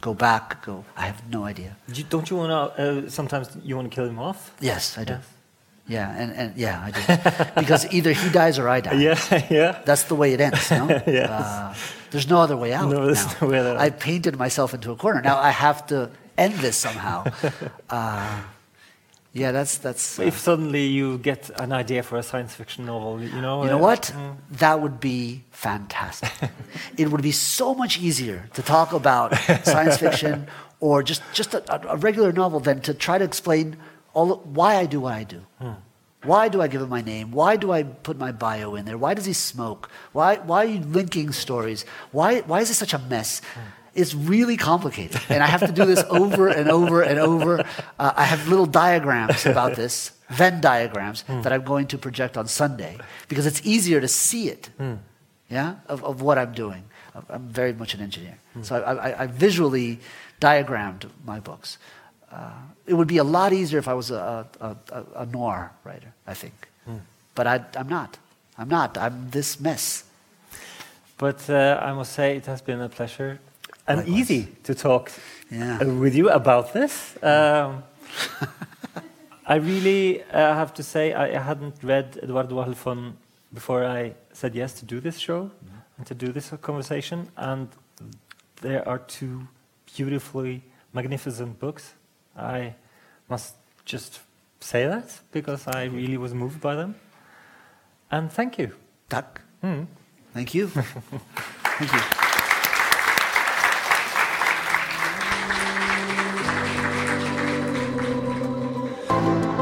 go back. Go. I have no idea. You- Don't you want to? Uh, sometimes you want to kill him off. Yes, I do. Yes. Yeah, and, and yeah, I do. because either he dies or I die. Yeah, yeah. That's the way it ends, no? Yes. Uh, there's no other way out. No, there's now. no way out. I painted myself into a corner. Now I have to end this somehow. Uh, yeah, that's that's. uh, If suddenly you get an idea for a science fiction novel, you know. you know uh, what? That would be fantastic. it would be so much easier to talk about science fiction or just, just a, a regular novel than to try to explain all why I do what I do. Why do I give him my name? Why do I put my bio in there? Why does he smoke? Why, why are you linking stories? Why, why is it such a mess? It's really complicated. And I have to do this over and over and over. Uh, I have little diagrams about this, Venn diagrams, that I'm going to project on Sunday because it's easier to see it, yeah, of, of what I'm doing. I'm very much an engineer. So I, I, I visually diagrammed my books. Uh, it would be a lot easier if I was a, a, a, a noir writer, I think. But I, I'm not. I'm not. I'm this mess. But uh, I must say, it has been a pleasure and Likewise. easy to talk Yeah. with you about this. Um, I really uh, have to say, I, I hadn't read Eduardo Halfon before I said yes to do this show and to do this conversation. And there are two beautifully magnificent books. I must just say that because I really was moved by them. And thank you. Tack. Mm. Thank you. Thank you.